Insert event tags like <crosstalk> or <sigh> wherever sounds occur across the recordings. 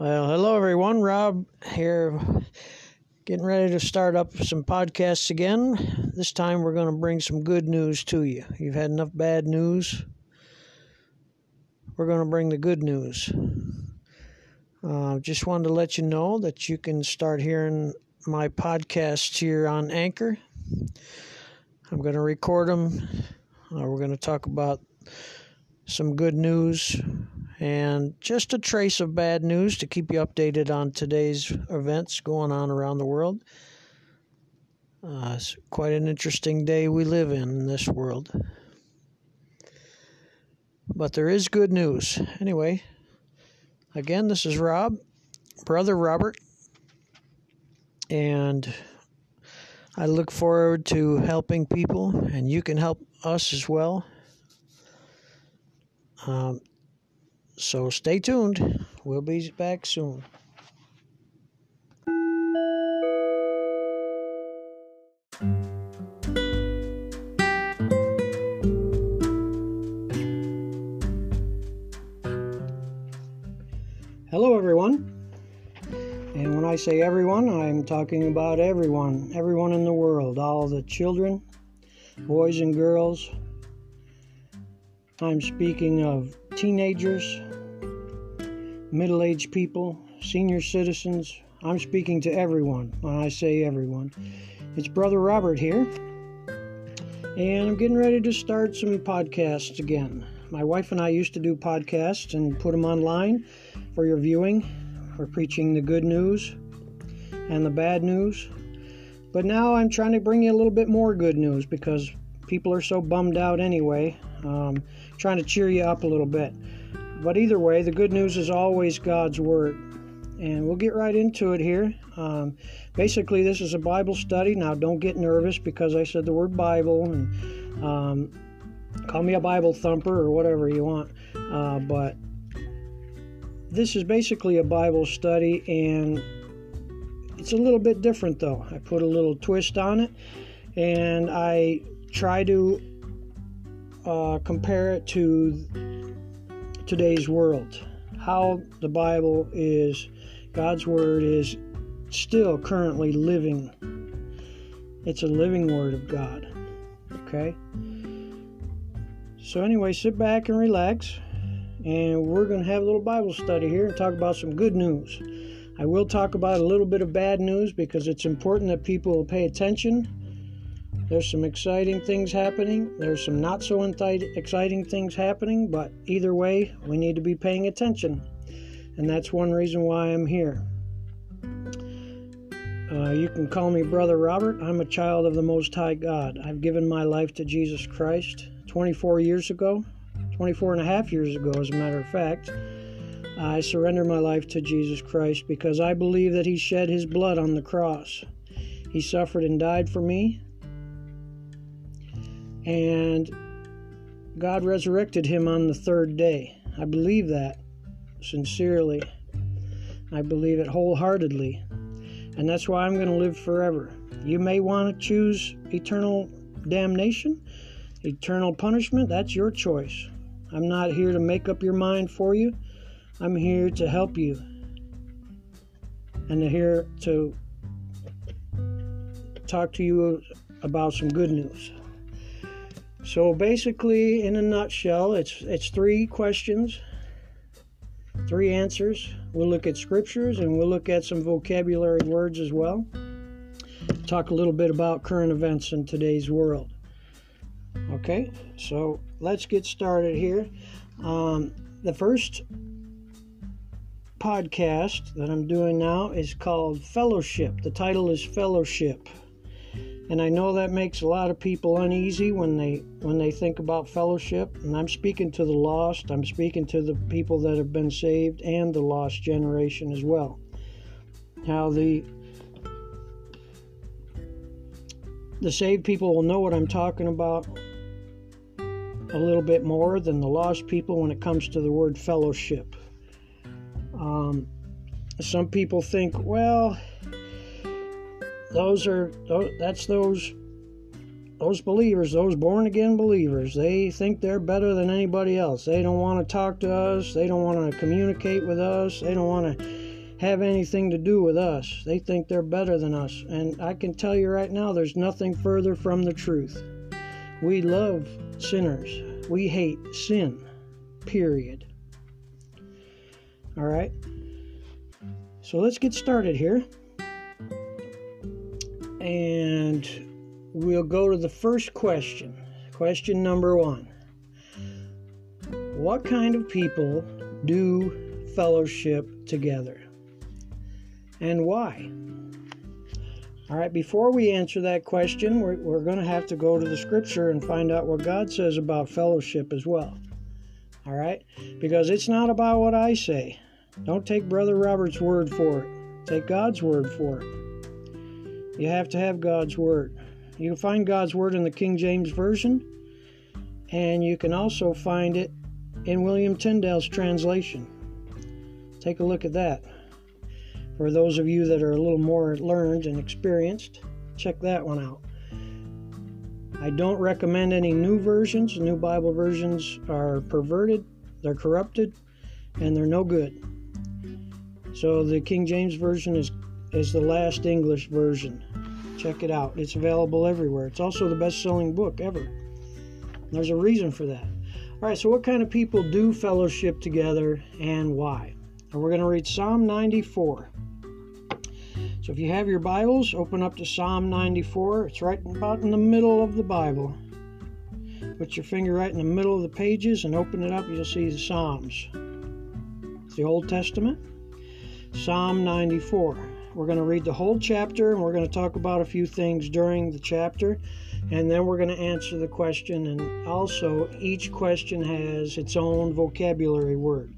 Well, hello everyone. Rob here, getting ready to start up some podcasts again. This time we're going to bring some good news to you. You've had enough bad news. We're going to bring the good news. Uh, just wanted to let you know that you can start hearing my podcasts here on Anchor. I'm going to record them. Uh, we're going to talk about some good news and just a trace of bad news to keep you updated on today's events going on around the world. Uh, it's quite an interesting day we live in in this world. But there is good news. Anyway, again, this is Rob, Brother Robert, and I look forward to helping people, and you can help us as well. Um, so stay tuned. We'll be back soon. Hello, everyone. And when I say everyone, I'm talking about everyone, everyone in the world, all the children, boys and girls. I'm speaking of teenagers, middle aged people, senior citizens. I'm speaking to everyone when I say everyone. It's Brother Robert here, and I'm getting ready to start some podcasts again. My wife and I used to do podcasts and put them online for your viewing. We're preaching the good news and the bad news. But now I'm trying to bring you a little bit more good news because people are so bummed out anyway. Um, trying to cheer you up a little bit. But either way, the good news is always God's Word. And we'll get right into it here. Um, basically, this is a Bible study. Now, don't get nervous because I said the word Bible, and um, call me a Bible thumper or whatever you want. Uh, but this is basically a Bible study, and it's a little bit different though. I put a little twist on it, and I try to uh, compare it to today's world. How the Bible is, God's Word is still currently living. It's a living Word of God. Okay? So, anyway, sit back and relax, and we're going to have a little Bible study here and talk about some good news. I will talk about a little bit of bad news because it's important that people pay attention there's some exciting things happening. There's some not so exciting things happening, but either way, we need to be paying attention. And that's one reason why I'm here. Uh, you can call me Brother Robert. I'm a child of the Most High God. I've given my life to Jesus Christ 24 years ago, 24 and a half years ago, as a matter of fact. I surrendered my life to Jesus Christ because I believe that He shed His blood on the cross. He suffered and died for me, and God resurrected him on the third day. I believe that sincerely. I believe it wholeheartedly. And that's why I'm going to live forever. You may want to choose eternal damnation, eternal punishment. That's your choice. I'm not here to make up your mind for you. I'm here to help you. And here to talk to you about some good news. So basically, in a nutshell, it's it's three questions, three answers. We'll look at scriptures and we'll look at some vocabulary words as well. Talk a little bit about current events in today's world. Okay, so let's get started here. Um, the first podcast that I'm doing now is called Fellowship. The title is Fellowship and I know that makes a lot of people uneasy when they when they think about fellowship. And I'm speaking to the lost. I'm speaking to the people that have been saved and the lost generation as well. How the the saved people will know what I'm talking about a little bit more than the lost people when it comes to the word fellowship. Um, some people think, well, those are that's those those believers, those born again believers, they think they're better than anybody else. They don't want to talk to us. They don't want to communicate with us. They don't want to have anything to do with us. They think they're better than us. And I can tell you right now, there's nothing further from the truth. We love sinners, we hate sin, period. All right? So let's get started here. And we'll go to the first question. Question number one What kind of people do fellowship together? and why? All right, before we answer that question, we're, we're going to have to go to the scripture and find out what God says about fellowship as well. All right, because it's not about what I say. Don't take Brother Robert's word for it, take God's word for it. You have to have God's word. You can find God's word in the King James Version, and you can also find it in William Tyndale's translation. Take a look at that. For those of you that are a little more learned and experienced, check that one out. I don't recommend any new versions. New Bible versions are perverted, they're corrupted, and they're no good. So the King James version is is the last English version. Check it out. It's available everywhere. It's also the best-selling book ever. There's a reason for that. All right, so what kind of people do fellowship together and why? And we're going to read Psalm 94. So if you have your Bibles, open up to Psalm 94. It's right about in the middle of the Bible. Put your finger right in the middle of the pages and open it up. You'll see the Psalms. It's the Old Testament. Psalm 94. We're going to read the whole chapter and we're going to talk about a few things during the chapter. And then we're going to answer the question. And also, each question has its own vocabulary word.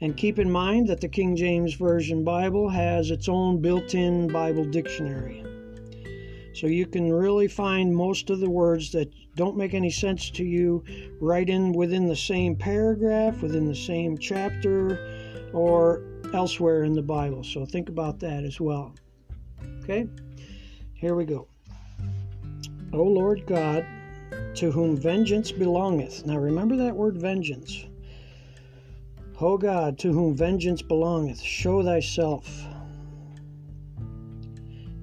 And keep in mind that the King James Version Bible has its own built in Bible dictionary. So you can really find most of the words that don't make any sense to you right in within the same paragraph, within the same chapter, or elsewhere in the Bible. So think about that as well. Okay? Here we go. O Lord God, to whom vengeance belongeth. Now remember that word vengeance. O God, to whom vengeance belongeth, show thyself.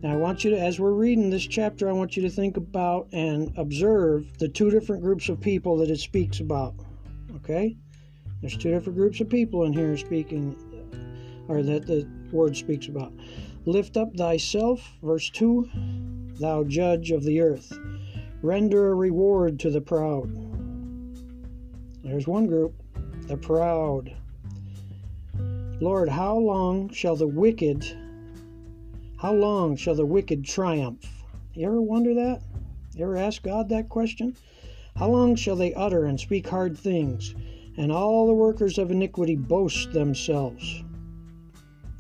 Now, I want you to, as we're reading this chapter, I want you to think about and observe the two different groups of people that it speaks about. Okay? There's two different groups of people in here speaking, or that the word speaks about. Lift up thyself, verse 2, thou judge of the earth. Render a reward to the proud. There's one group, the proud. Lord, how long shall the wicked how long shall the wicked triumph? You ever wonder that? You ever ask God that question? How long shall they utter and speak hard things, and all the workers of iniquity boast themselves?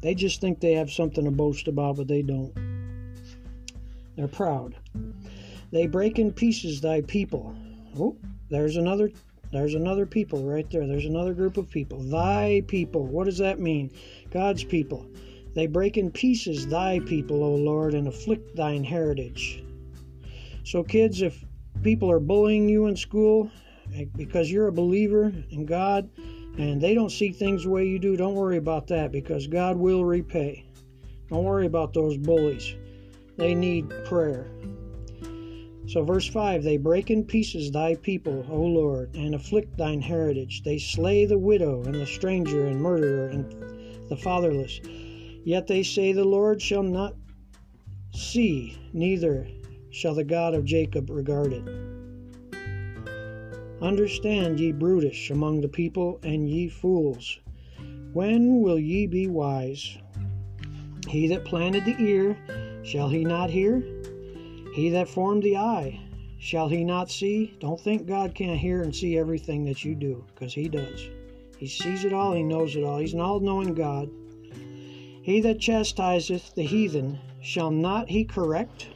They just think they have something to boast about, but they don't. They're proud. They break in pieces thy people. Oh, there's another there's another people right there. There's another group of people. Thy people. What does that mean? God's people. They break in pieces thy people, O Lord, and afflict thine heritage. So, kids, if people are bullying you in school eh, because you're a believer in God and they don't see things the way you do, don't worry about that because God will repay. Don't worry about those bullies. They need prayer. So, verse 5 They break in pieces thy people, O Lord, and afflict thine heritage. They slay the widow and the stranger and murderer and the fatherless. Yet they say, The Lord shall not see, neither shall the God of Jacob regard it. Understand, ye brutish among the people, and ye fools. When will ye be wise? He that planted the ear, shall he not hear? He that formed the eye, shall he not see? Don't think God can't hear and see everything that you do, because he does. He sees it all, he knows it all. He's an all knowing God. He that chastiseth the heathen, shall not he correct?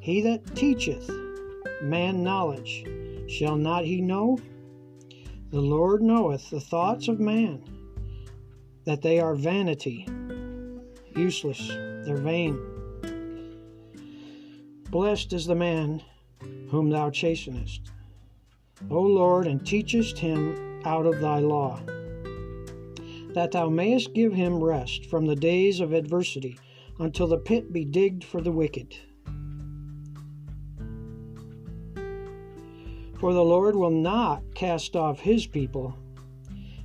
He that teacheth man knowledge, shall not he know? The Lord knoweth the thoughts of man, that they are vanity, useless, they're vain. Blessed is the man whom thou chastenest, O Lord, and teachest him out of thy law. that thou mayest give him rest from the days of adversity, until the pit be digged for the wicked. For the Lord will not cast off his people,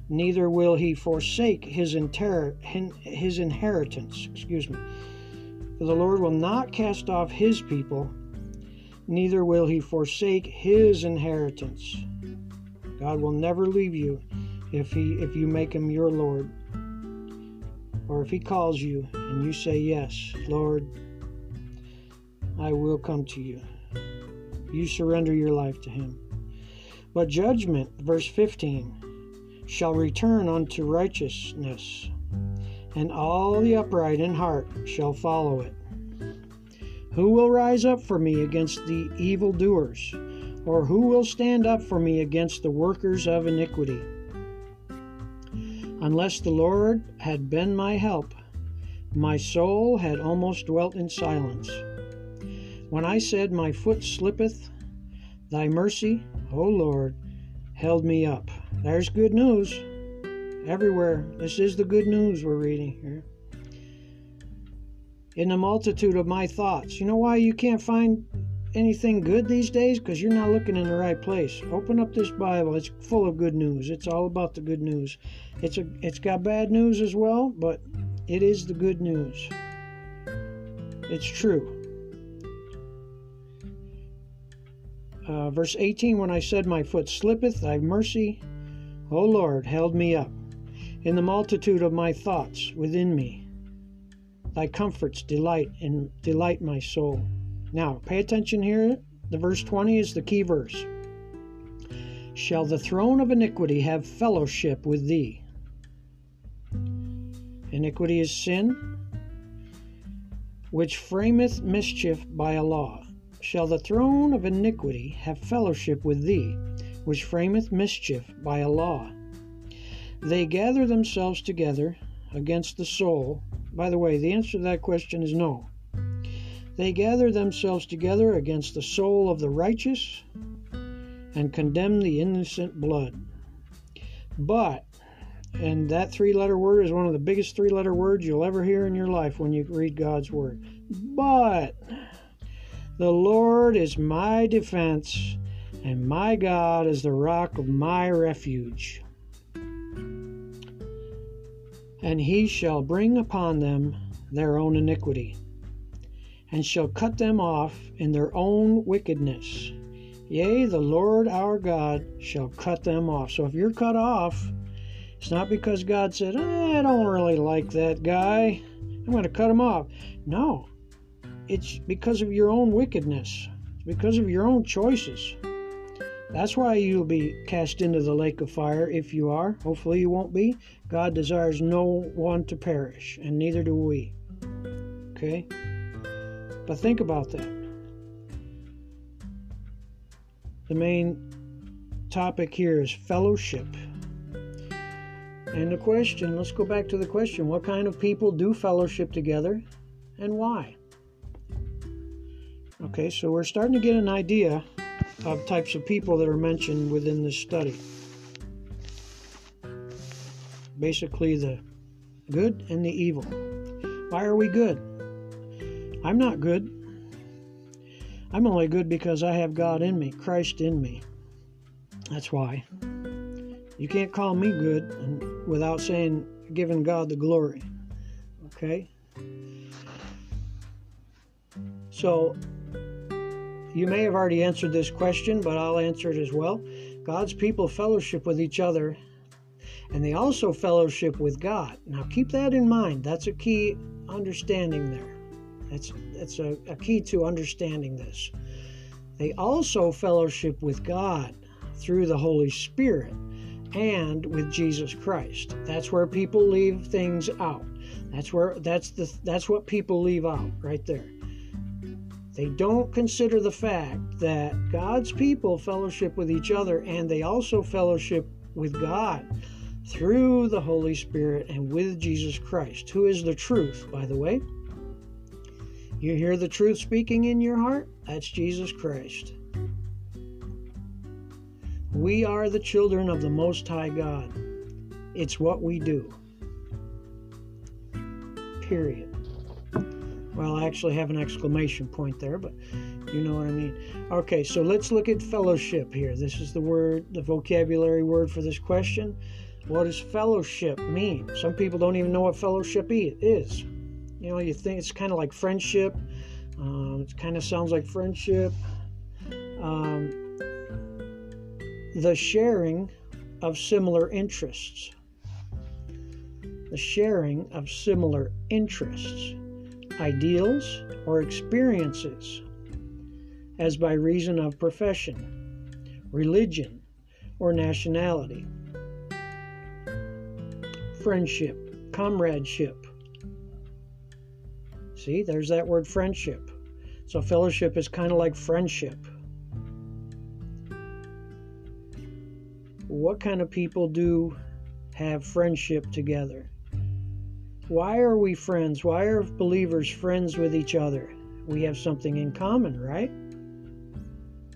neither will he forsake his, inter- his inheritance. Excuse me. For the Lord will not cast off his people, neither will he forsake his inheritance. God will never leave you if he if you make him your Lord. Or if he calls you and you say yes, Lord, I will come to you. You surrender your life to him. But judgment, verse 15, shall return unto righteousness, and all the upright in heart shall follow it. Who will rise up for me against the evildoers? Or who will stand up for me against the workers of iniquity? Unless the Lord had been my help, my soul had almost dwelt in silence. When I said, My foot slippeth, thy mercy O Lord, held me up. There's good news everywhere. This is the good news we're reading here. In the multitude of my thoughts. You know why you can't find anything good these days? Because you're not looking in the right place. Open up this Bible. It's full of good news. It's all about the good news. It's a it's got bad news as well, but it is the good news. It's true. Uh, verse 18 When I said, My foot slippeth, thy mercy, O Lord, held me up. In the multitude of my thoughts within me, thy comforts delight and delight my soul. Now, pay attention here. The verse 20 is the key verse. Shall the throne of iniquity have fellowship with thee? Iniquity is sin, which frameth mischief by a law shall the throne of iniquity have fellowship with thee, which frameth mischief by a law. They gather themselves together against the soul. By the way, the answer to that question is no. They gather themselves together against the soul of the righteous and condemn the innocent blood. But, and that three letter word is one of the biggest three letter words you'll ever hear in your life when you read God's Word. But, the Lord is my defense, and my God is the rock of my refuge. And he shall bring upon them their own iniquity, and shall cut them off in their own wickedness. Yea, the Lord our God shall cut them off. So if you're cut off, it's not because God said, ah, I don't really like that guy. I'm going to cut him off. No, it's because of your own wickedness, it's because of your own choices. That's why you'll be cast into the lake of fire if you are. Hopefully, you won't be. God desires no one to perish, and neither do we. Okay? But think about that. The main topic here is fellowship. And the question, let's go back to the question what kind of people do fellowship together and why? Okay, so we're starting to get an idea of types of people that are mentioned within this study. Basically, the good and the evil. Why are we good? I'm not good. I'm only good because I have God in me, Christ in me. That's why. You can't call me good without saying, giving God the glory. Okay? So, you may have already answered this question, but I'll answer it as well. God's people fellowship with each other, and they also fellowship with God. Now, keep that in mind. That's a key understanding there. That's, that's a, a key to understanding this. They also fellowship with God through the Holy Spirit and with Jesus Christ. That's where people leave things out. That's where that's the that's what people leave out right there. They don't consider the fact that God's people fellowship with each other and they also fellowship with God through the Holy Spirit and with Jesus Christ, who is the truth, by the way. You hear the truth speaking in your heart? That's Jesus Christ. We are the children of the Most High God. It's what we do. period. Well, I actually have an exclamation point there, but you know what I mean. Okay, so let's look at fellowship here. This is the word, the vocabulary word for this question. What does fellowship mean? Some people don't even know what fellowship is. You know, you think it's kind of like friendship. Um, it kind of sounds like friendship. Um, the sharing of similar interests. The sharing of similar interests, ideals, or experiences, as by reason of profession, religion, or nationality. Friendship, comradeship. See, there's that word friendship. So, fellowship is kind of like friendship. what kind of people do have friendship together? Why are we friends? Why are believers friends with each other? We have something in common, right?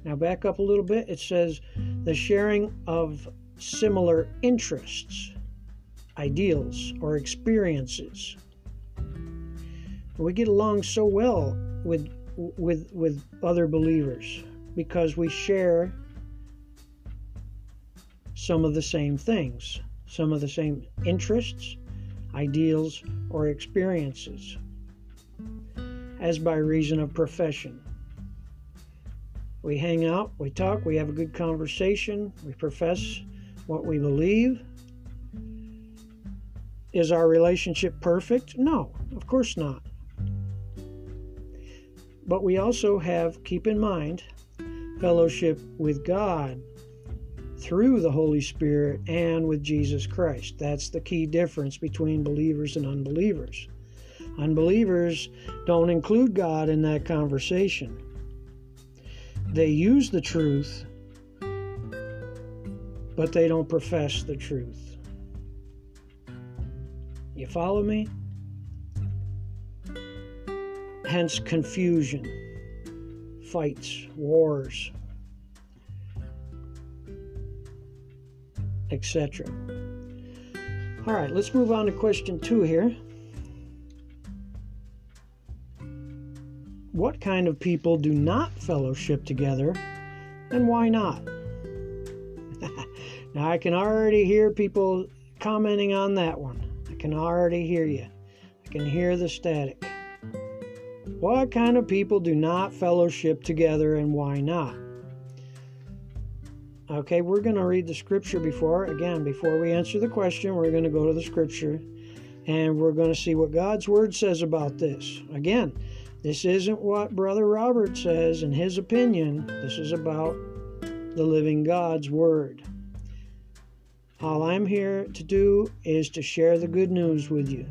Now, back up a little bit. It says the sharing of similar interests, ideals, or experiences. We get along so well with with with other believers because we share some of the same things, some of the same interests, ideals, or experiences, as by reason of profession. We hang out, we talk, we have a good conversation, we profess what we believe. Is our relationship perfect? No, of course not. But we also have, keep in mind, fellowship with God through the Holy Spirit and with Jesus Christ. That's the key difference between believers and unbelievers. Unbelievers don't include God in that conversation. They use the truth, but they don't profess the truth. You follow me? Hence, confusion, fights, wars, etc. All right, let's move on to question two here. What kind of people do not fellowship together and why not? <laughs> now, I can already hear people commenting on that one. I can already hear you. I can hear the static. What kind of people do not fellowship together and why not? Okay, we're going to read the scripture before, again, before we answer the question, we're going to go to the scripture and we're going to see what God's word says about this. Again, this isn't what Brother Robert says in his opinion, this is about the living God's word. All I'm here to do is to share the good news with you.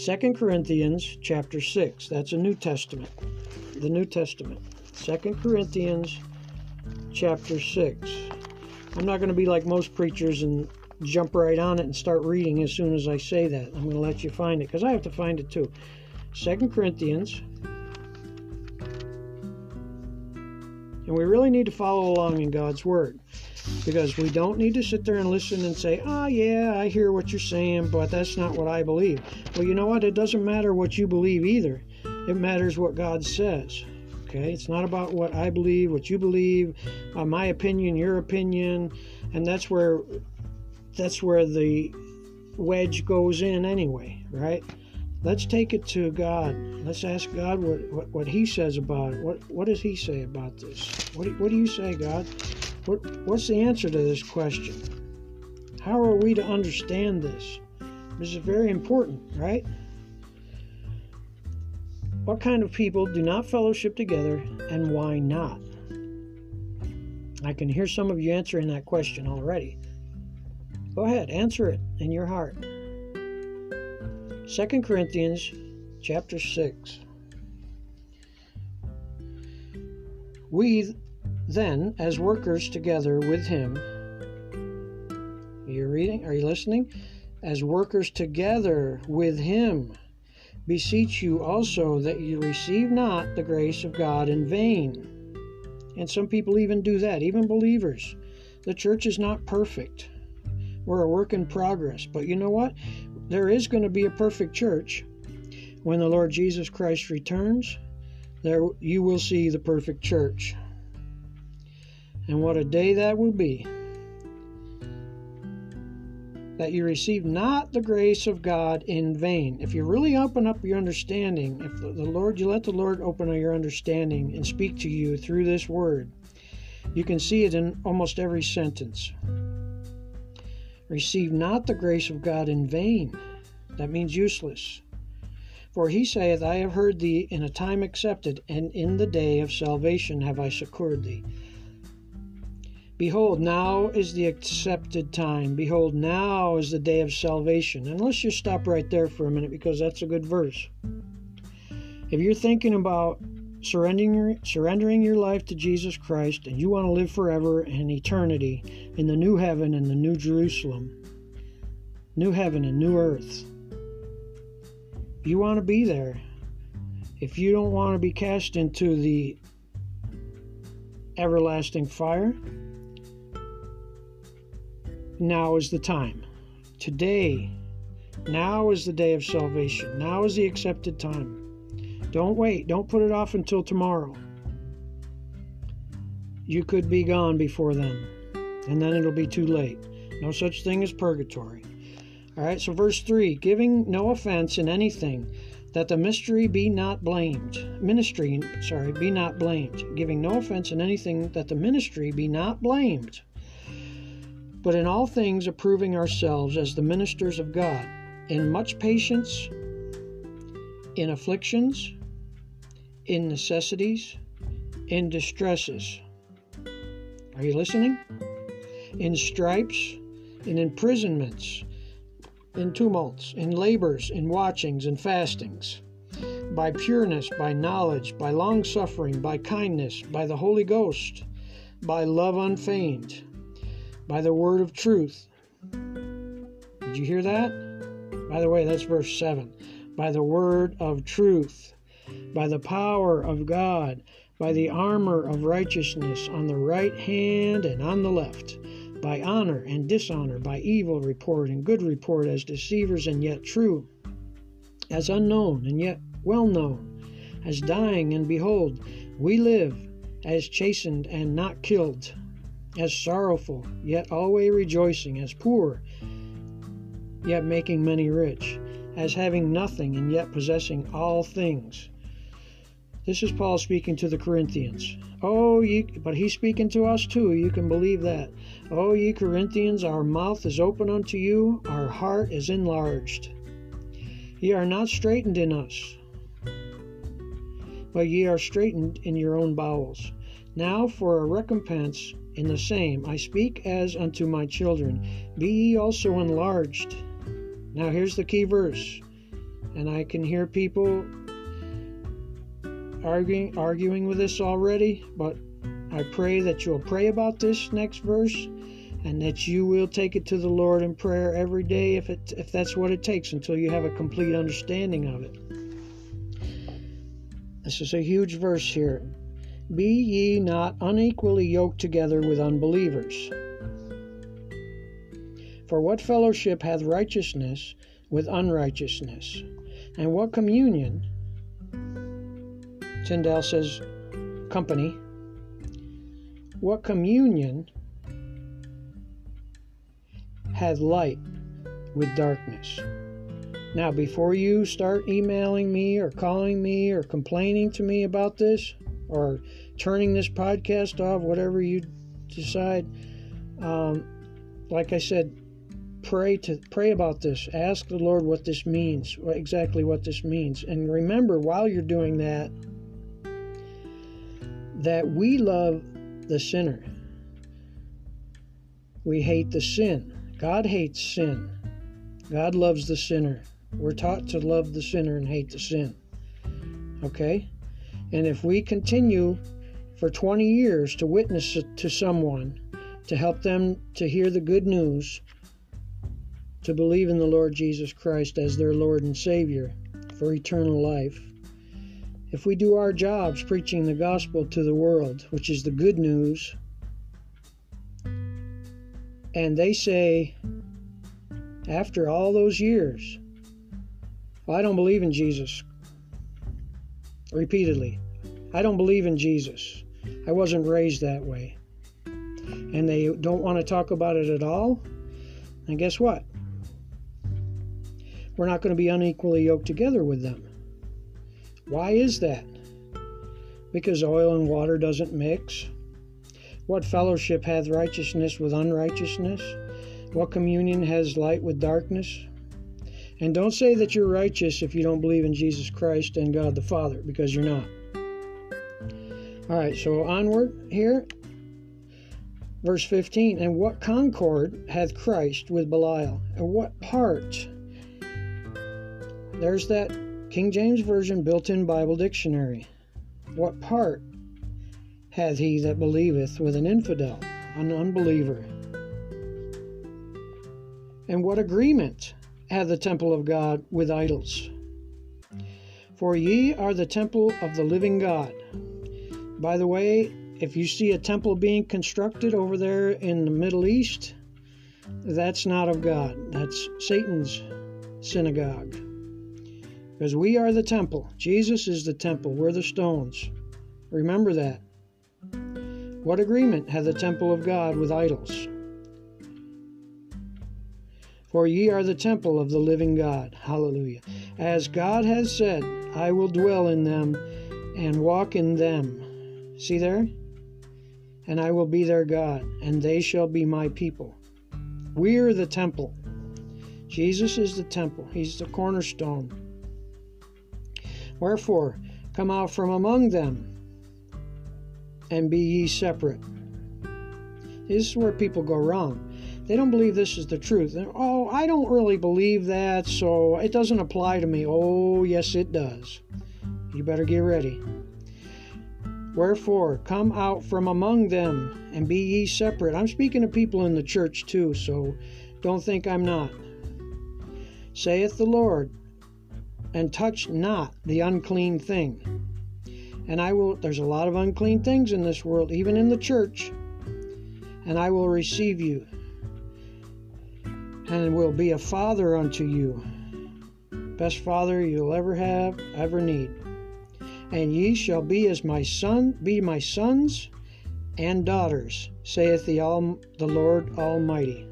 2 Corinthians chapter 6. That's a New Testament. The New Testament. Second Corinthians chapter 6. I'm not going to be like most preachers and jump right on it and start reading as soon as I say that. I'm going to let you find it because I have to find it too. Second Corinthians. And we really need to follow along in God's Word because we don't need to sit there and listen and say, oh, yeah, I hear what you're saying, but that's not what I believe. Well, you know what? It doesn't matter what you believe either, it matters what God says. Okay, it's not about what I believe, what you believe, uh, my opinion, your opinion, and that's where that's where the wedge goes in anyway, right? Let's take it to God. Let's ask God what, what, what He says about it. What what does He say about this? What do, what do you say, God? What what's the answer to this question? How are we to understand this? This is very important, right? What kind of people do not fellowship together and why not? I can hear some of you answering that question already. Go ahead, answer it in your heart. 2 Corinthians chapter 6. We then, as workers together with him, are you reading? Are you listening? As workers together with him beseech you also that you receive not the grace of God in vain. And some people even do that, even believers. The church is not perfect. We're a work in progress. But you know what? There is going to be a perfect church. When the Lord Jesus Christ returns, there you will see the perfect church. And what a day that will be. That you receive not the grace of God in vain. If you really open up your understanding, if the, Lord, you let the Lord open up your understanding and speak to you through this word, you can see it in almost every sentence. Receive not the grace of God in vain. That means useless. For he saith, I have heard thee in a time accepted, and in the day of salvation have I succored thee. Behold, now is the accepted time. Behold, now is the day of salvation. And let's just stop right there for a minute because that's a good verse. If you're thinking about surrendering your, surrendering your life to Jesus Christ and you want to live forever and eternity in the new heaven and the new Jerusalem, new heaven and new earth, you want to be there. If you don't want to be cast into the everlasting fire, now is the time. Today, now is the day of salvation. Now is the accepted time. Don't wait. Don't put it off until tomorrow. You could be gone before then, and then it'll be too late. No such thing as purgatory. All right, so verse 3 giving no offense in anything, that the mystery be not blamed. Ministry, sorry, be not blamed. Giving no offense in anything, that the ministry be not blamed. But in all things approving ourselves as the ministers of God, in much patience, in afflictions, in necessities, in distresses. Are you listening? In stripes, in imprisonments in tumults, in labors, in watchings, and fastings, by pureness, by knowledge, by long suffering, by kindness, by the Holy Ghost, by love unfeigned, by the word of truth. Did you hear that? By the way, that's verse 7. By the word of truth, by the power of God, by the armor of righteousness on the right hand and on the left by honor and dishonor, by evil report and good report, as deceivers and yet true, as unknown and yet well known, as dying and behold, we live, as chastened and not killed, as sorrowful yet always rejoicing, as poor yet making many rich, as having nothing and yet possessing all things. This is Paul speaking to the Corinthians. Oh, ye, but he's speaking to us too. You can believe that. Oh, ye Corinthians, our mouth is open unto you, our heart is enlarged. Ye are not straitened in us, but ye are straitened in your own bowels. Now for a recompense in the same I speak as unto my children, be ye also enlarged. Now here's the key verse, and I can hear people arguing arguing with this already, but I pray that you'll pray about this next verse and that you will take it to the Lord in prayer every day if it if that's what it takes until you have a complete understanding of it. This is a huge verse here. Be ye not unequally yoked together with unbelievers. For what fellowship hath righteousness with unrighteousness? And what communion? Tyndale says, company. What communion had light with darkness. Now, before you start emailing me or calling me or complaining to me about this or turning this podcast off, whatever you decide, um, like I said, pray to pray about this. Ask the Lord what this means, what, exactly what this means, and remember while you're doing that that we love the sinner. We hate the sin. God hates sin. God loves the sinner. We're taught to love the sinner and hate the sin. Okay? And if we continue for 20 years to witness to someone, to help them to hear the good news, to believe in the Lord Jesus Christ as their Lord and Savior for eternal life, if we do our jobs preaching the gospel to the world, which is the good news, and they say, after all those years. I don't believe in Jesus. Repeatedly. I don't believe in Jesus. I wasn't raised that way. And they don't want to talk about it at all. And guess what? We're not going to be unequally yoked together with them. Why is that? Because oil and water doesn't mix. What fellowship hath righteousness with unrighteousness? What communion has light with darkness? And don't say that you're righteous if you don't believe in Jesus Christ and God the Father, because you're not. All right, so onward here. Verse 15 And what concord hath Christ with Belial? And what part? There's that King James Version built in Bible dictionary. What part hath he that believeth with an infidel, an unbeliever? And what agreement hath the temple of God with idols? For ye are the temple of the living God. By the way, if you see a temple being constructed over there in the Middle East, that's not of God. That's Satan's synagogue. Because we are the temple. Jesus is the temple. We're the stones. Remember that. What agreement hath the temple of God with idols? For ye are the temple of the living God. Hallelujah. As God has said, I will dwell in them and walk in them. See there? And I will be their God, and they shall be my people. We are the temple. Jesus is the temple, He's the cornerstone. Wherefore, come out from among them and be ye separate. This is where people go wrong. They don't believe this is the truth. They're, oh, I don't really believe that, so it doesn't apply to me. Oh, yes, it does. You better get ready. Wherefore, come out from among them and be ye separate. I'm speaking to people in the church too, so don't think I'm not. Saith the Lord, and touch not the unclean thing. And I will, there's a lot of unclean things in this world, even in the church. And I will receive you, and will be a father unto you. Best father you'll ever have, ever need. And ye shall be as my son, be my sons and daughters, saith the, All, the Lord Almighty.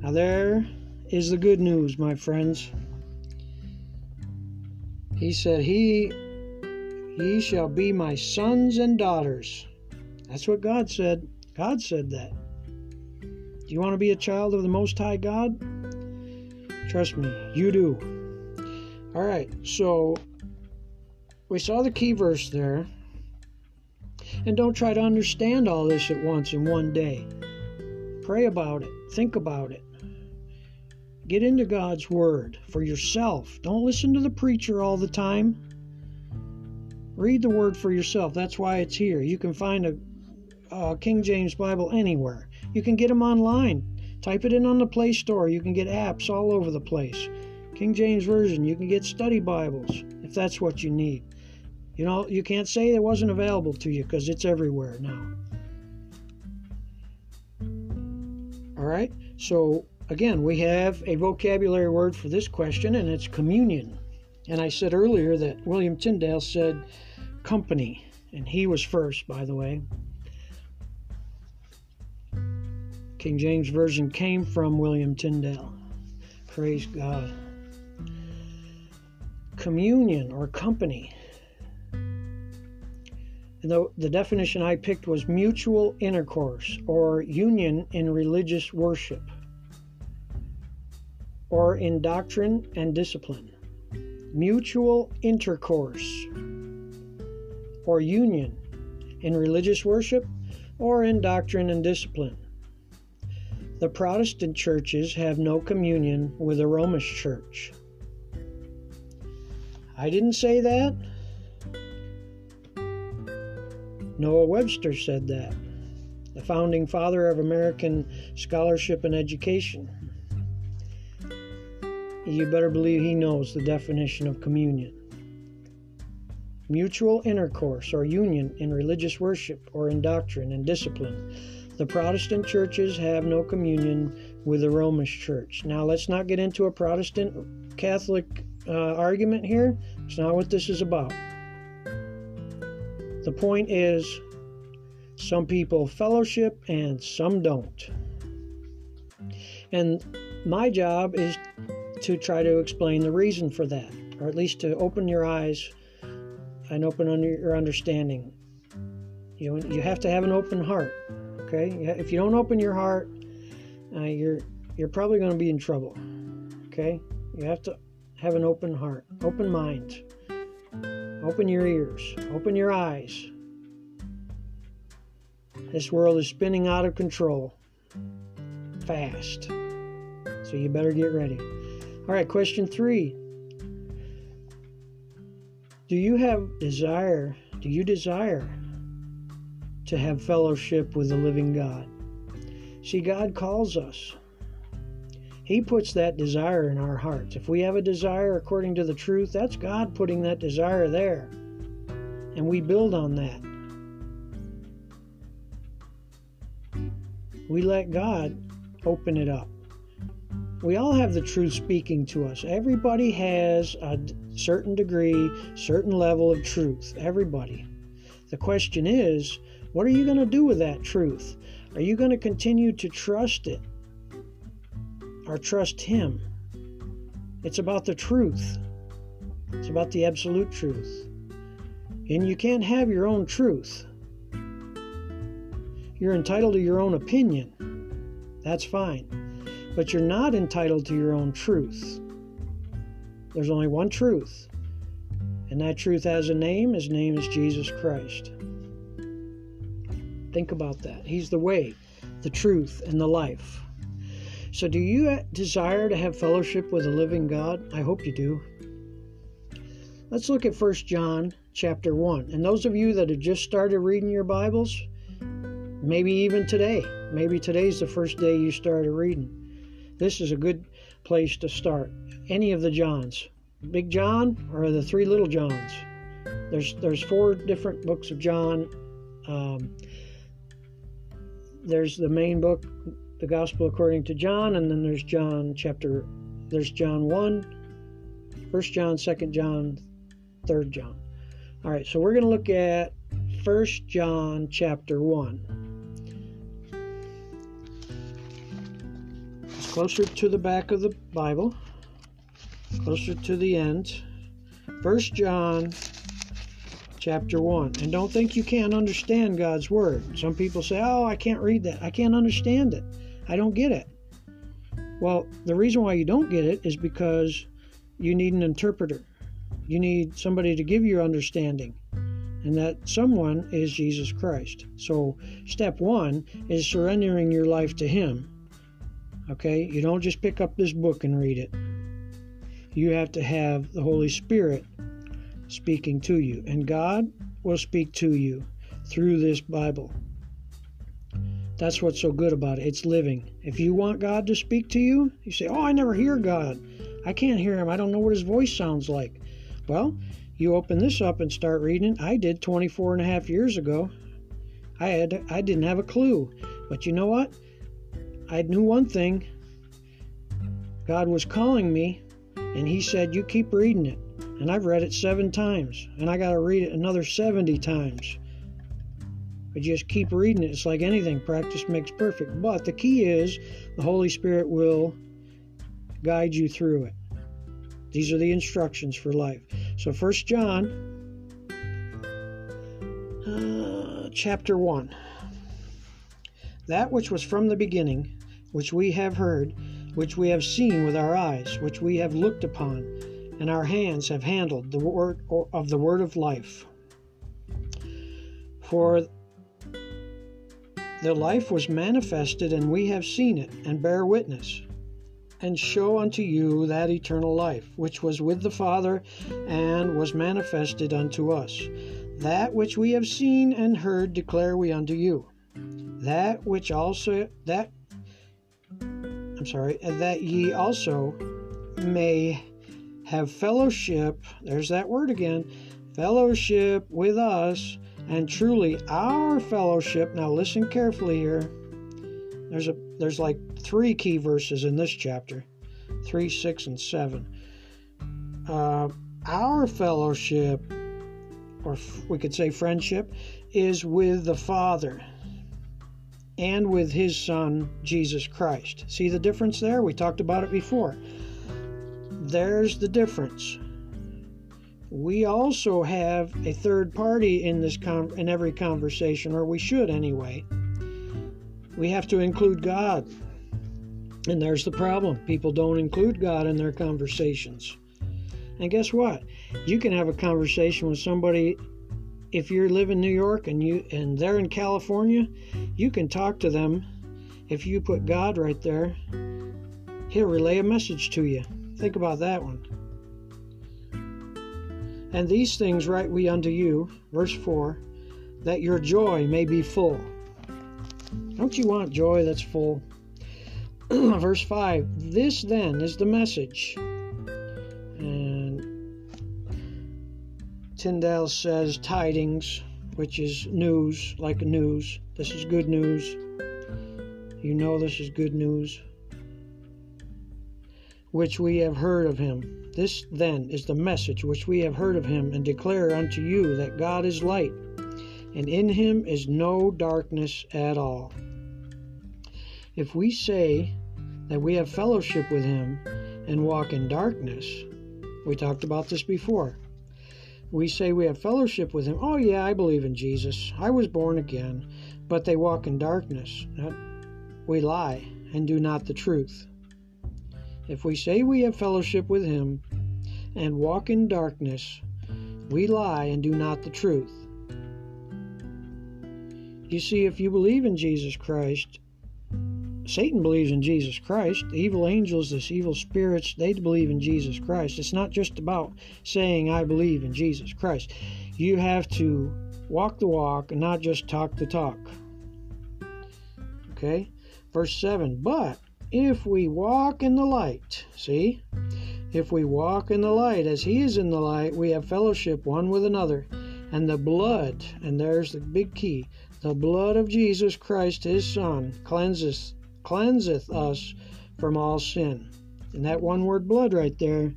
Now there is the good news, my friends. He said, He ye shall be my sons and daughters. That's what God said. God said that. Do you want to be a child of the Most High God? Trust me, you do. All right, so we saw the key verse there. And don't try to understand all this at once in one day. Pray about it, think about it. Get into God's Word for yourself. Don't listen to the preacher all the time. Read the Word for yourself. That's why it's here. You can find a, a King James Bible anywhere. You can get them online. Type it in on the Play Store. You can get apps all over the place. King James Version. You can get study Bibles if that's what you need. You know, you can't say it wasn't available to you because it's everywhere now. All right, so again, we have a vocabulary word for this question, and it's communion. And I said earlier that William Tyndale said company, and he was first, by the way. King James Version came from William Tyndale. Praise God. Communion or company the, the definition I picked was mutual intercourse or union in religious worship or in doctrine and discipline. Mutual intercourse or union in religious worship or in doctrine and discipline. The Protestant churches have no communion with the Romish church. I didn't say that. Noah Webster said that, the founding father of American scholarship and education. You better believe he knows the definition of communion. Mutual intercourse or union in religious worship or in doctrine and discipline. The Protestant churches have no communion with the Romish church. Now, let's not get into a Protestant Catholic uh, argument here. It's not what this is about. The point is, some people fellowship and some don't. And my job is to try to explain the reason for that, or at least to open your eyes and open your understanding. You, you have to have an open heart. Okay, if you don't open your heart, uh, you're you're probably going to be in trouble. Okay, you have to have an open heart, open mind, open your ears, open your eyes. This world is spinning out of control fast. So you better get ready. All right, question three. Do you have desire? Do you desire to have fellowship with the living God? See, God calls us. He puts that desire in our hearts. If we have a desire according to the truth, that's God putting that desire there. And we build on that. We let God open it up. We all have the truth speaking to us. Everybody has a certain degree, certain level of truth. Everybody. The question is, what are you going to do with that truth? Are you going to continue to trust it? or trust Him. It's about the truth, it's about the absolute truth. And you can't have your own truth. You're entitled to your own opinion. That's fine. But you're not entitled to your own truth. There's only one truth. And that truth has a name. His name is Jesus Christ. Think about that. He's the way, the truth, and the life. So, do you desire to have fellowship with the living God? I hope you do. Let's look at 1 John chapter 1. And those of you that have just started reading your Bibles, maybe even today, maybe today's the first day you started reading. This is a good place to start. Any of the Johns. Big John or the three little Johns. There's there's four different books of John. Um, there's the main book, the gospel according to John, and then there's John chapter, there's John 1, 1 John, 2 John, 3 John. All right, so we're going to look at 1 John chapter 1. It's closer to the back of the Bible, closer to the end. 1 John chapter 1. And don't think you can't understand God's Word. Some people say, Oh, I can't read that. I can't understand it. I don't get it. Well, the reason why you don't get it is because you need an interpreter. You need somebody to give you understanding. And that someone is Jesus Christ. So, step one is surrendering your life to Him. Okay? You don't just pick up this book and read it. You have to have the Holy Spirit speaking to you. And God will speak to you through this Bible. That's what's so good about it. It's living. If you want God to speak to you, you say, Oh, I never hear God. I can't hear him. I don't know what his voice sounds like. Well, you open this up and start reading. I did 24 and a half years ago. I had I didn't have a clue. But you know what? I knew one thing. God was calling me and he said, "You keep reading it." And I've read it 7 times, and I got to read it another 70 times. But just keep reading it. It's like anything, practice makes perfect. But the key is the Holy Spirit will guide you through it. These are the instructions for life. So, First John, uh, chapter 1. That which was from the beginning, which we have heard, which we have seen with our eyes, which we have looked upon, and our hands have handled the word of the word of life. For the life was manifested, and we have seen it, and bear witness, and show unto you that eternal life, which was with the Father, and was manifested unto us. That which we have seen and heard declare we unto you. That which also that I'm sorry, that ye also may have fellowship, there's that word again, fellowship with us and truly, our fellowship, now listen carefully here, There's a there's like three key verses in this chapter, three, six, and seven. Uh, our fellowship, or we could say friendship, is with the Father and with His Son Jesus Christ. See the difference there? We talked about it before. There's the difference. We also have a third party in this con- in every conversation or we should anyway. We have to include god. And there's the problem. People don't include god in their conversations. And guess what? You can have a conversation with somebody if you live in new york and you and they're in california you can talk to them. If you put god right there he'll relay a message to you think about that one and these things write we unto you, verse 4, that your joy may be full. Don't you want joy that's full? <clears throat> verse 5 This then is the message. And Tyndale says tidings, which is news, like news. This is good news. You know this is good news. Which we have heard of him this then is the message which we have heard of him and declare unto you that God is light, and in him is no darkness at all. If we say that we have fellowship with him and walk in darkness, we talked about this before. We say we have fellowship with him. Oh, yeah, I believe in Jesus. I was born again. But they walk in darkness. We lie and do not the truth. If we say we have fellowship with him and walk in darkness, we lie and do not the truth. You see, if you believe in Jesus Christ, Satan believes in Jesus Christ. The evil angels, this evil spirits, they believe in Jesus Christ. It's not just about saying, I believe in Jesus Christ. You have to walk the walk and not just talk the talk. Okay? Verse 7 But if we walk in the light, see? If we walk in the light as he is in the light, we have fellowship one with another. And the blood, and there's the big key, the blood of Jesus Christ, his Son, cleanseth, cleanseth us from all sin. And that one word blood right there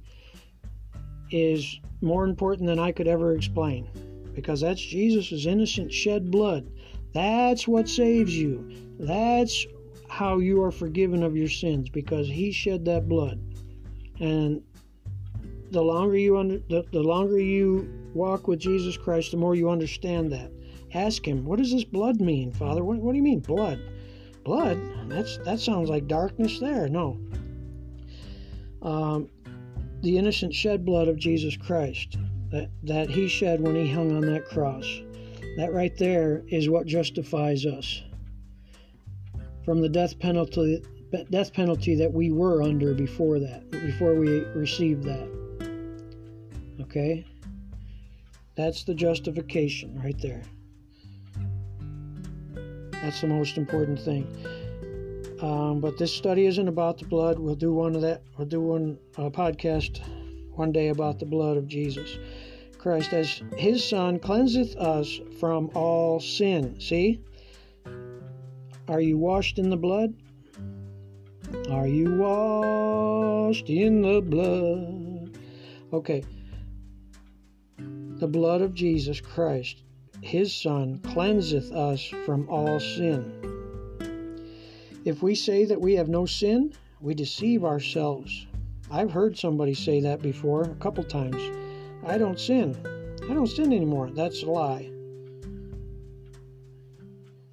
is more important than I could ever explain. Because that's Jesus' innocent shed blood. That's what saves you. That's how you are forgiven of your sins because he shed that blood. And the longer you under, the, the longer you walk with Jesus Christ, the more you understand that. Ask him, what does this blood mean, Father? What, what do you mean blood? Blood? That's that sounds like darkness there. No. Um, the innocent shed blood of Jesus Christ that, that he shed when he hung on that cross. That right there is what justifies us from the death penalty death penalty that we were under before that, before we received that. Okay? That's the justification right there. That's the most important thing. Um, but this study isn't about the blood. We'll do one of that. We'll do one uh, podcast one day about the blood of Jesus Christ as His Son cleanseth us from all sin. See, are you washed in the blood? Are you washed in the blood? Okay. The blood of Jesus Christ, his Son, cleanseth us from all sin. If we say that we have no sin, we deceive ourselves. I've heard somebody say that before a couple times. I don't sin. I don't sin anymore. That's a lie.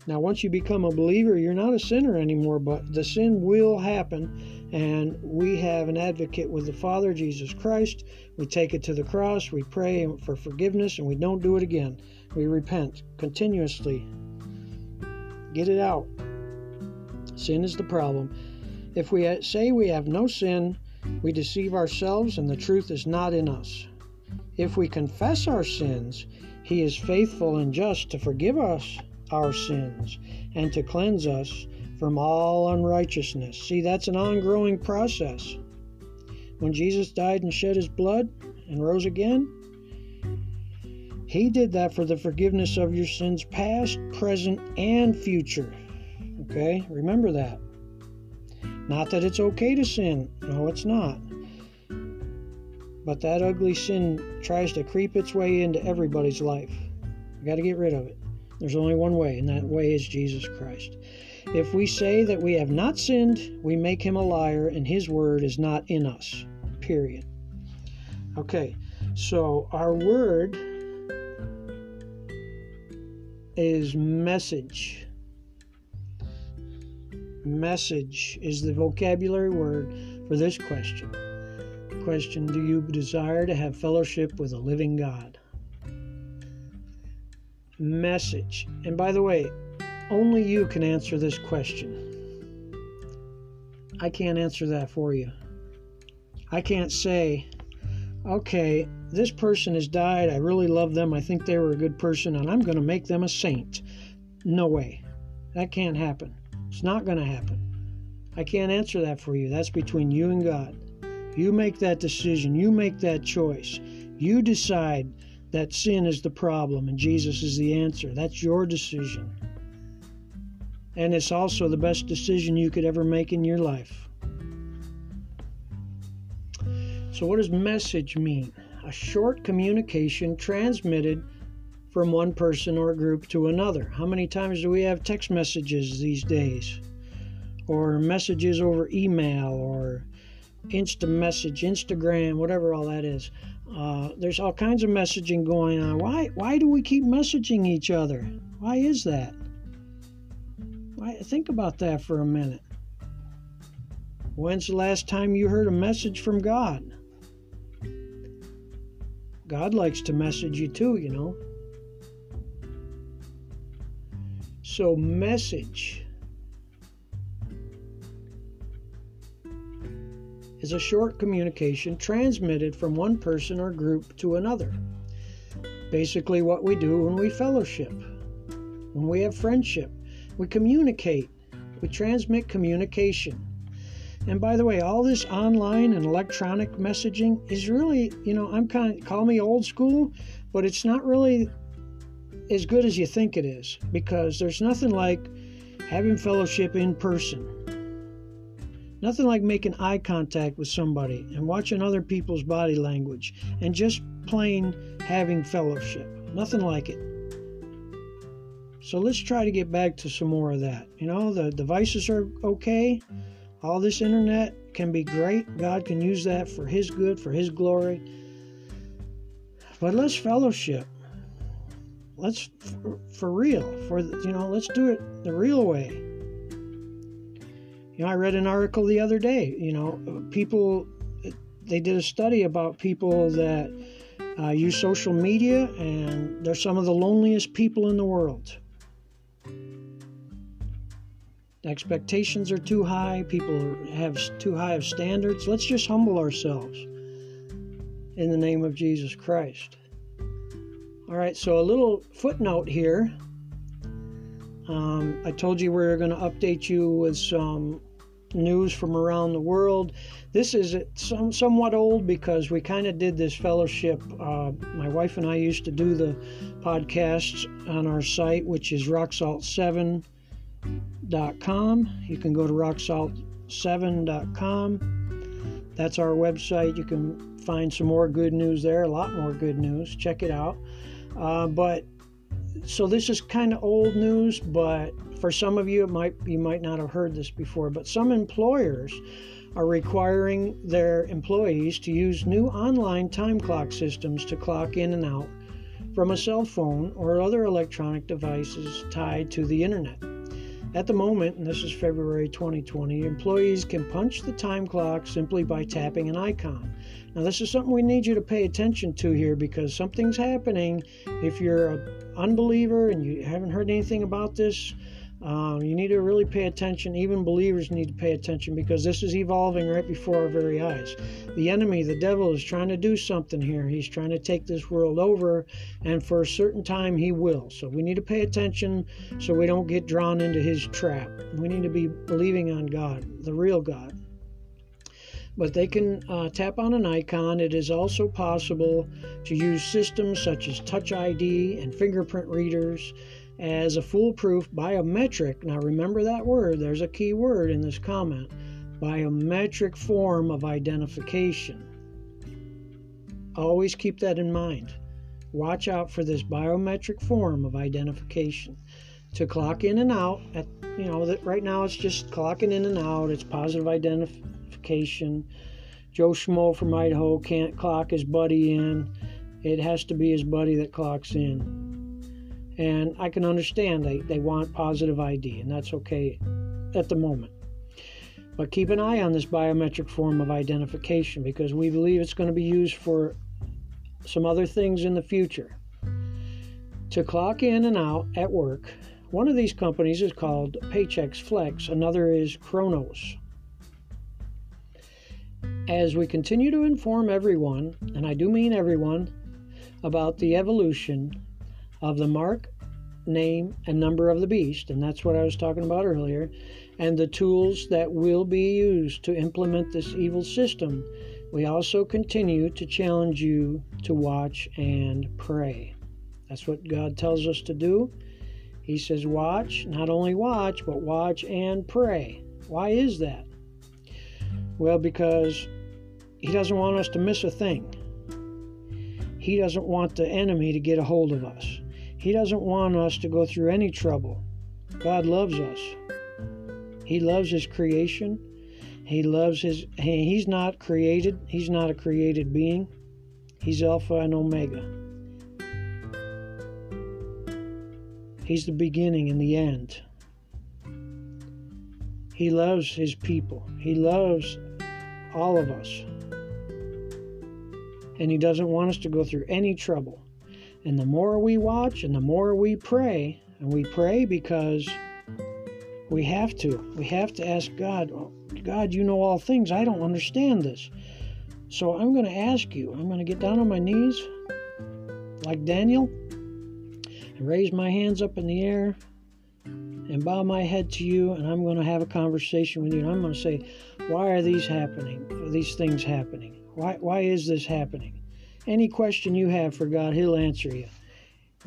Now, once you become a believer, you're not a sinner anymore, but the sin will happen. And we have an advocate with the Father, Jesus Christ. We take it to the cross, we pray for forgiveness, and we don't do it again. We repent continuously. Get it out. Sin is the problem. If we say we have no sin, we deceive ourselves, and the truth is not in us. If we confess our sins, He is faithful and just to forgive us our sins and to cleanse us from all unrighteousness. See, that's an ongoing process. When Jesus died and shed his blood and rose again, he did that for the forgiveness of your sins, past, present, and future. Okay? Remember that. Not that it's okay to sin. No, it's not. But that ugly sin tries to creep its way into everybody's life. We got to get rid of it. There's only one way, and that mm-hmm. way is Jesus Christ. If we say that we have not sinned, we make him a liar, and his word is not in us. Period. Okay, so our word is message. Message is the vocabulary word for this question. Question Do you desire to have fellowship with a living God? Message. And by the way, only you can answer this question. I can't answer that for you. I can't say, okay, this person has died. I really love them. I think they were a good person, and I'm going to make them a saint. No way. That can't happen. It's not going to happen. I can't answer that for you. That's between you and God. You make that decision. You make that choice. You decide that sin is the problem and Jesus is the answer. That's your decision. And it's also the best decision you could ever make in your life. So, what does message mean? A short communication transmitted from one person or group to another. How many times do we have text messages these days? Or messages over email or Insta message, Instagram, whatever all that is. Uh, there's all kinds of messaging going on. Why? Why do we keep messaging each other? Why is that? Why, think about that for a minute. When's the last time you heard a message from God? God likes to message you too, you know. So, message is a short communication transmitted from one person or group to another. Basically, what we do when we fellowship, when we have friendship, we communicate, we transmit communication. And by the way, all this online and electronic messaging is really, you know, I'm kind of call me old school, but it's not really as good as you think it is because there's nothing like having fellowship in person. Nothing like making eye contact with somebody and watching other people's body language and just plain having fellowship. Nothing like it. So let's try to get back to some more of that. You know, the devices are okay. All this internet can be great. God can use that for His good, for His glory. But let's fellowship. Let's, for, for real, for you know, let's do it the real way. You know, I read an article the other day. You know, people they did a study about people that uh, use social media, and they're some of the loneliest people in the world expectations are too high, people have too high of standards. Let's just humble ourselves in the name of Jesus Christ. All right, so a little footnote here. Um, I told you we were going to update you with some news from around the world. This is some, somewhat old because we kind of did this fellowship. Uh, my wife and I used to do the podcasts on our site, which is Rock Salt 7 rocksalt7.com. You can go to rocksalt7.com. That's our website. You can find some more good news there, a lot more good news. Check it out. Uh, but so this is kind of old news, but for some of you, it might you might not have heard this before. But some employers are requiring their employees to use new online time clock systems to clock in and out from a cell phone or other electronic devices tied to the internet. At the moment, and this is February 2020, employees can punch the time clock simply by tapping an icon. Now, this is something we need you to pay attention to here because something's happening. If you're an unbeliever and you haven't heard anything about this, um, you need to really pay attention. Even believers need to pay attention because this is evolving right before our very eyes. The enemy, the devil, is trying to do something here. He's trying to take this world over, and for a certain time, he will. So we need to pay attention so we don't get drawn into his trap. We need to be believing on God, the real God. But they can uh, tap on an icon. It is also possible to use systems such as Touch ID and fingerprint readers as a foolproof biometric. Now, remember that word, there's a key word in this comment biometric form of identification. Always keep that in mind. Watch out for this biometric form of identification. To clock in and out, at, you know, that right now it's just clocking in and out, it's positive identification. Joe Schmo from Idaho can't clock his buddy in. It has to be his buddy that clocks in. And I can understand they, they want positive ID, and that's okay at the moment. But keep an eye on this biometric form of identification because we believe it's going to be used for some other things in the future. To clock in and out at work, one of these companies is called Paychex Flex, another is Kronos. As we continue to inform everyone, and I do mean everyone, about the evolution of the mark, name, and number of the beast, and that's what I was talking about earlier, and the tools that will be used to implement this evil system, we also continue to challenge you to watch and pray. That's what God tells us to do. He says, watch, not only watch, but watch and pray. Why is that? Well, because He doesn't want us to miss a thing. He doesn't want the enemy to get a hold of us. He doesn't want us to go through any trouble. God loves us. He loves His creation. He loves His. He's not created. He's not a created being. He's Alpha and Omega. He's the beginning and the end. He loves His people. He loves all of us. And He doesn't want us to go through any trouble. And the more we watch and the more we pray, and we pray because we have to. We have to ask God, oh, God, you know all things. I don't understand this. So I'm going to ask you. I'm going to get down on my knees like Daniel and raise my hands up in the air and bow my head to you and I'm going to have a conversation with you and I'm going to say, why are these happening? Are these things happening? Why why is this happening? Any question you have for God, he'll answer you.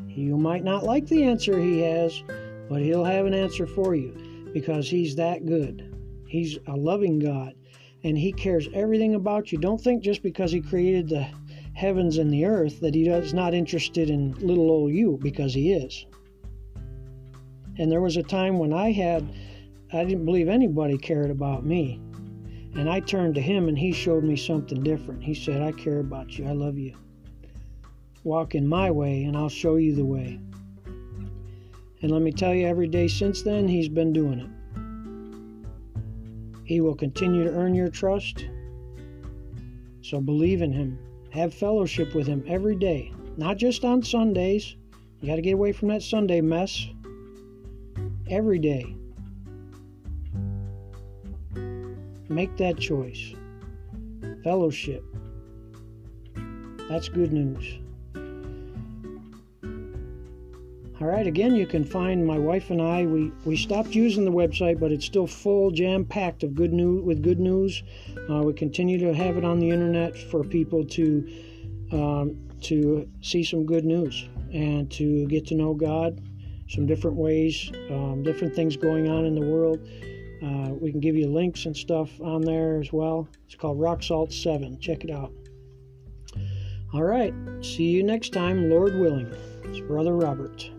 You might not like the answer he has, but he'll have an answer for you because He's that good. He's a loving God and He cares everything about you. Don't think just because He created the heavens and the earth that He is not interested in little old you because He is. And there was a time when I had, I didn't believe anybody cared about me. And I turned to Him and He showed me something different. He said, I care about you. I love you. Walk in my way and I'll show you the way. And let me tell you, every day since then, he's been doing it. He will continue to earn your trust. So believe in him. Have fellowship with him every day, not just on Sundays. You got to get away from that Sunday mess. Every day. Make that choice. Fellowship. That's good news. All right, again, you can find my wife and I. We, we stopped using the website, but it's still full, jam packed of good news with good news. Uh, we continue to have it on the internet for people to um, to see some good news and to get to know God, some different ways, um, different things going on in the world. Uh, we can give you links and stuff on there as well. It's called Rock Salt 7. Check it out. All right. See you next time, Lord willing. It's Brother Robert.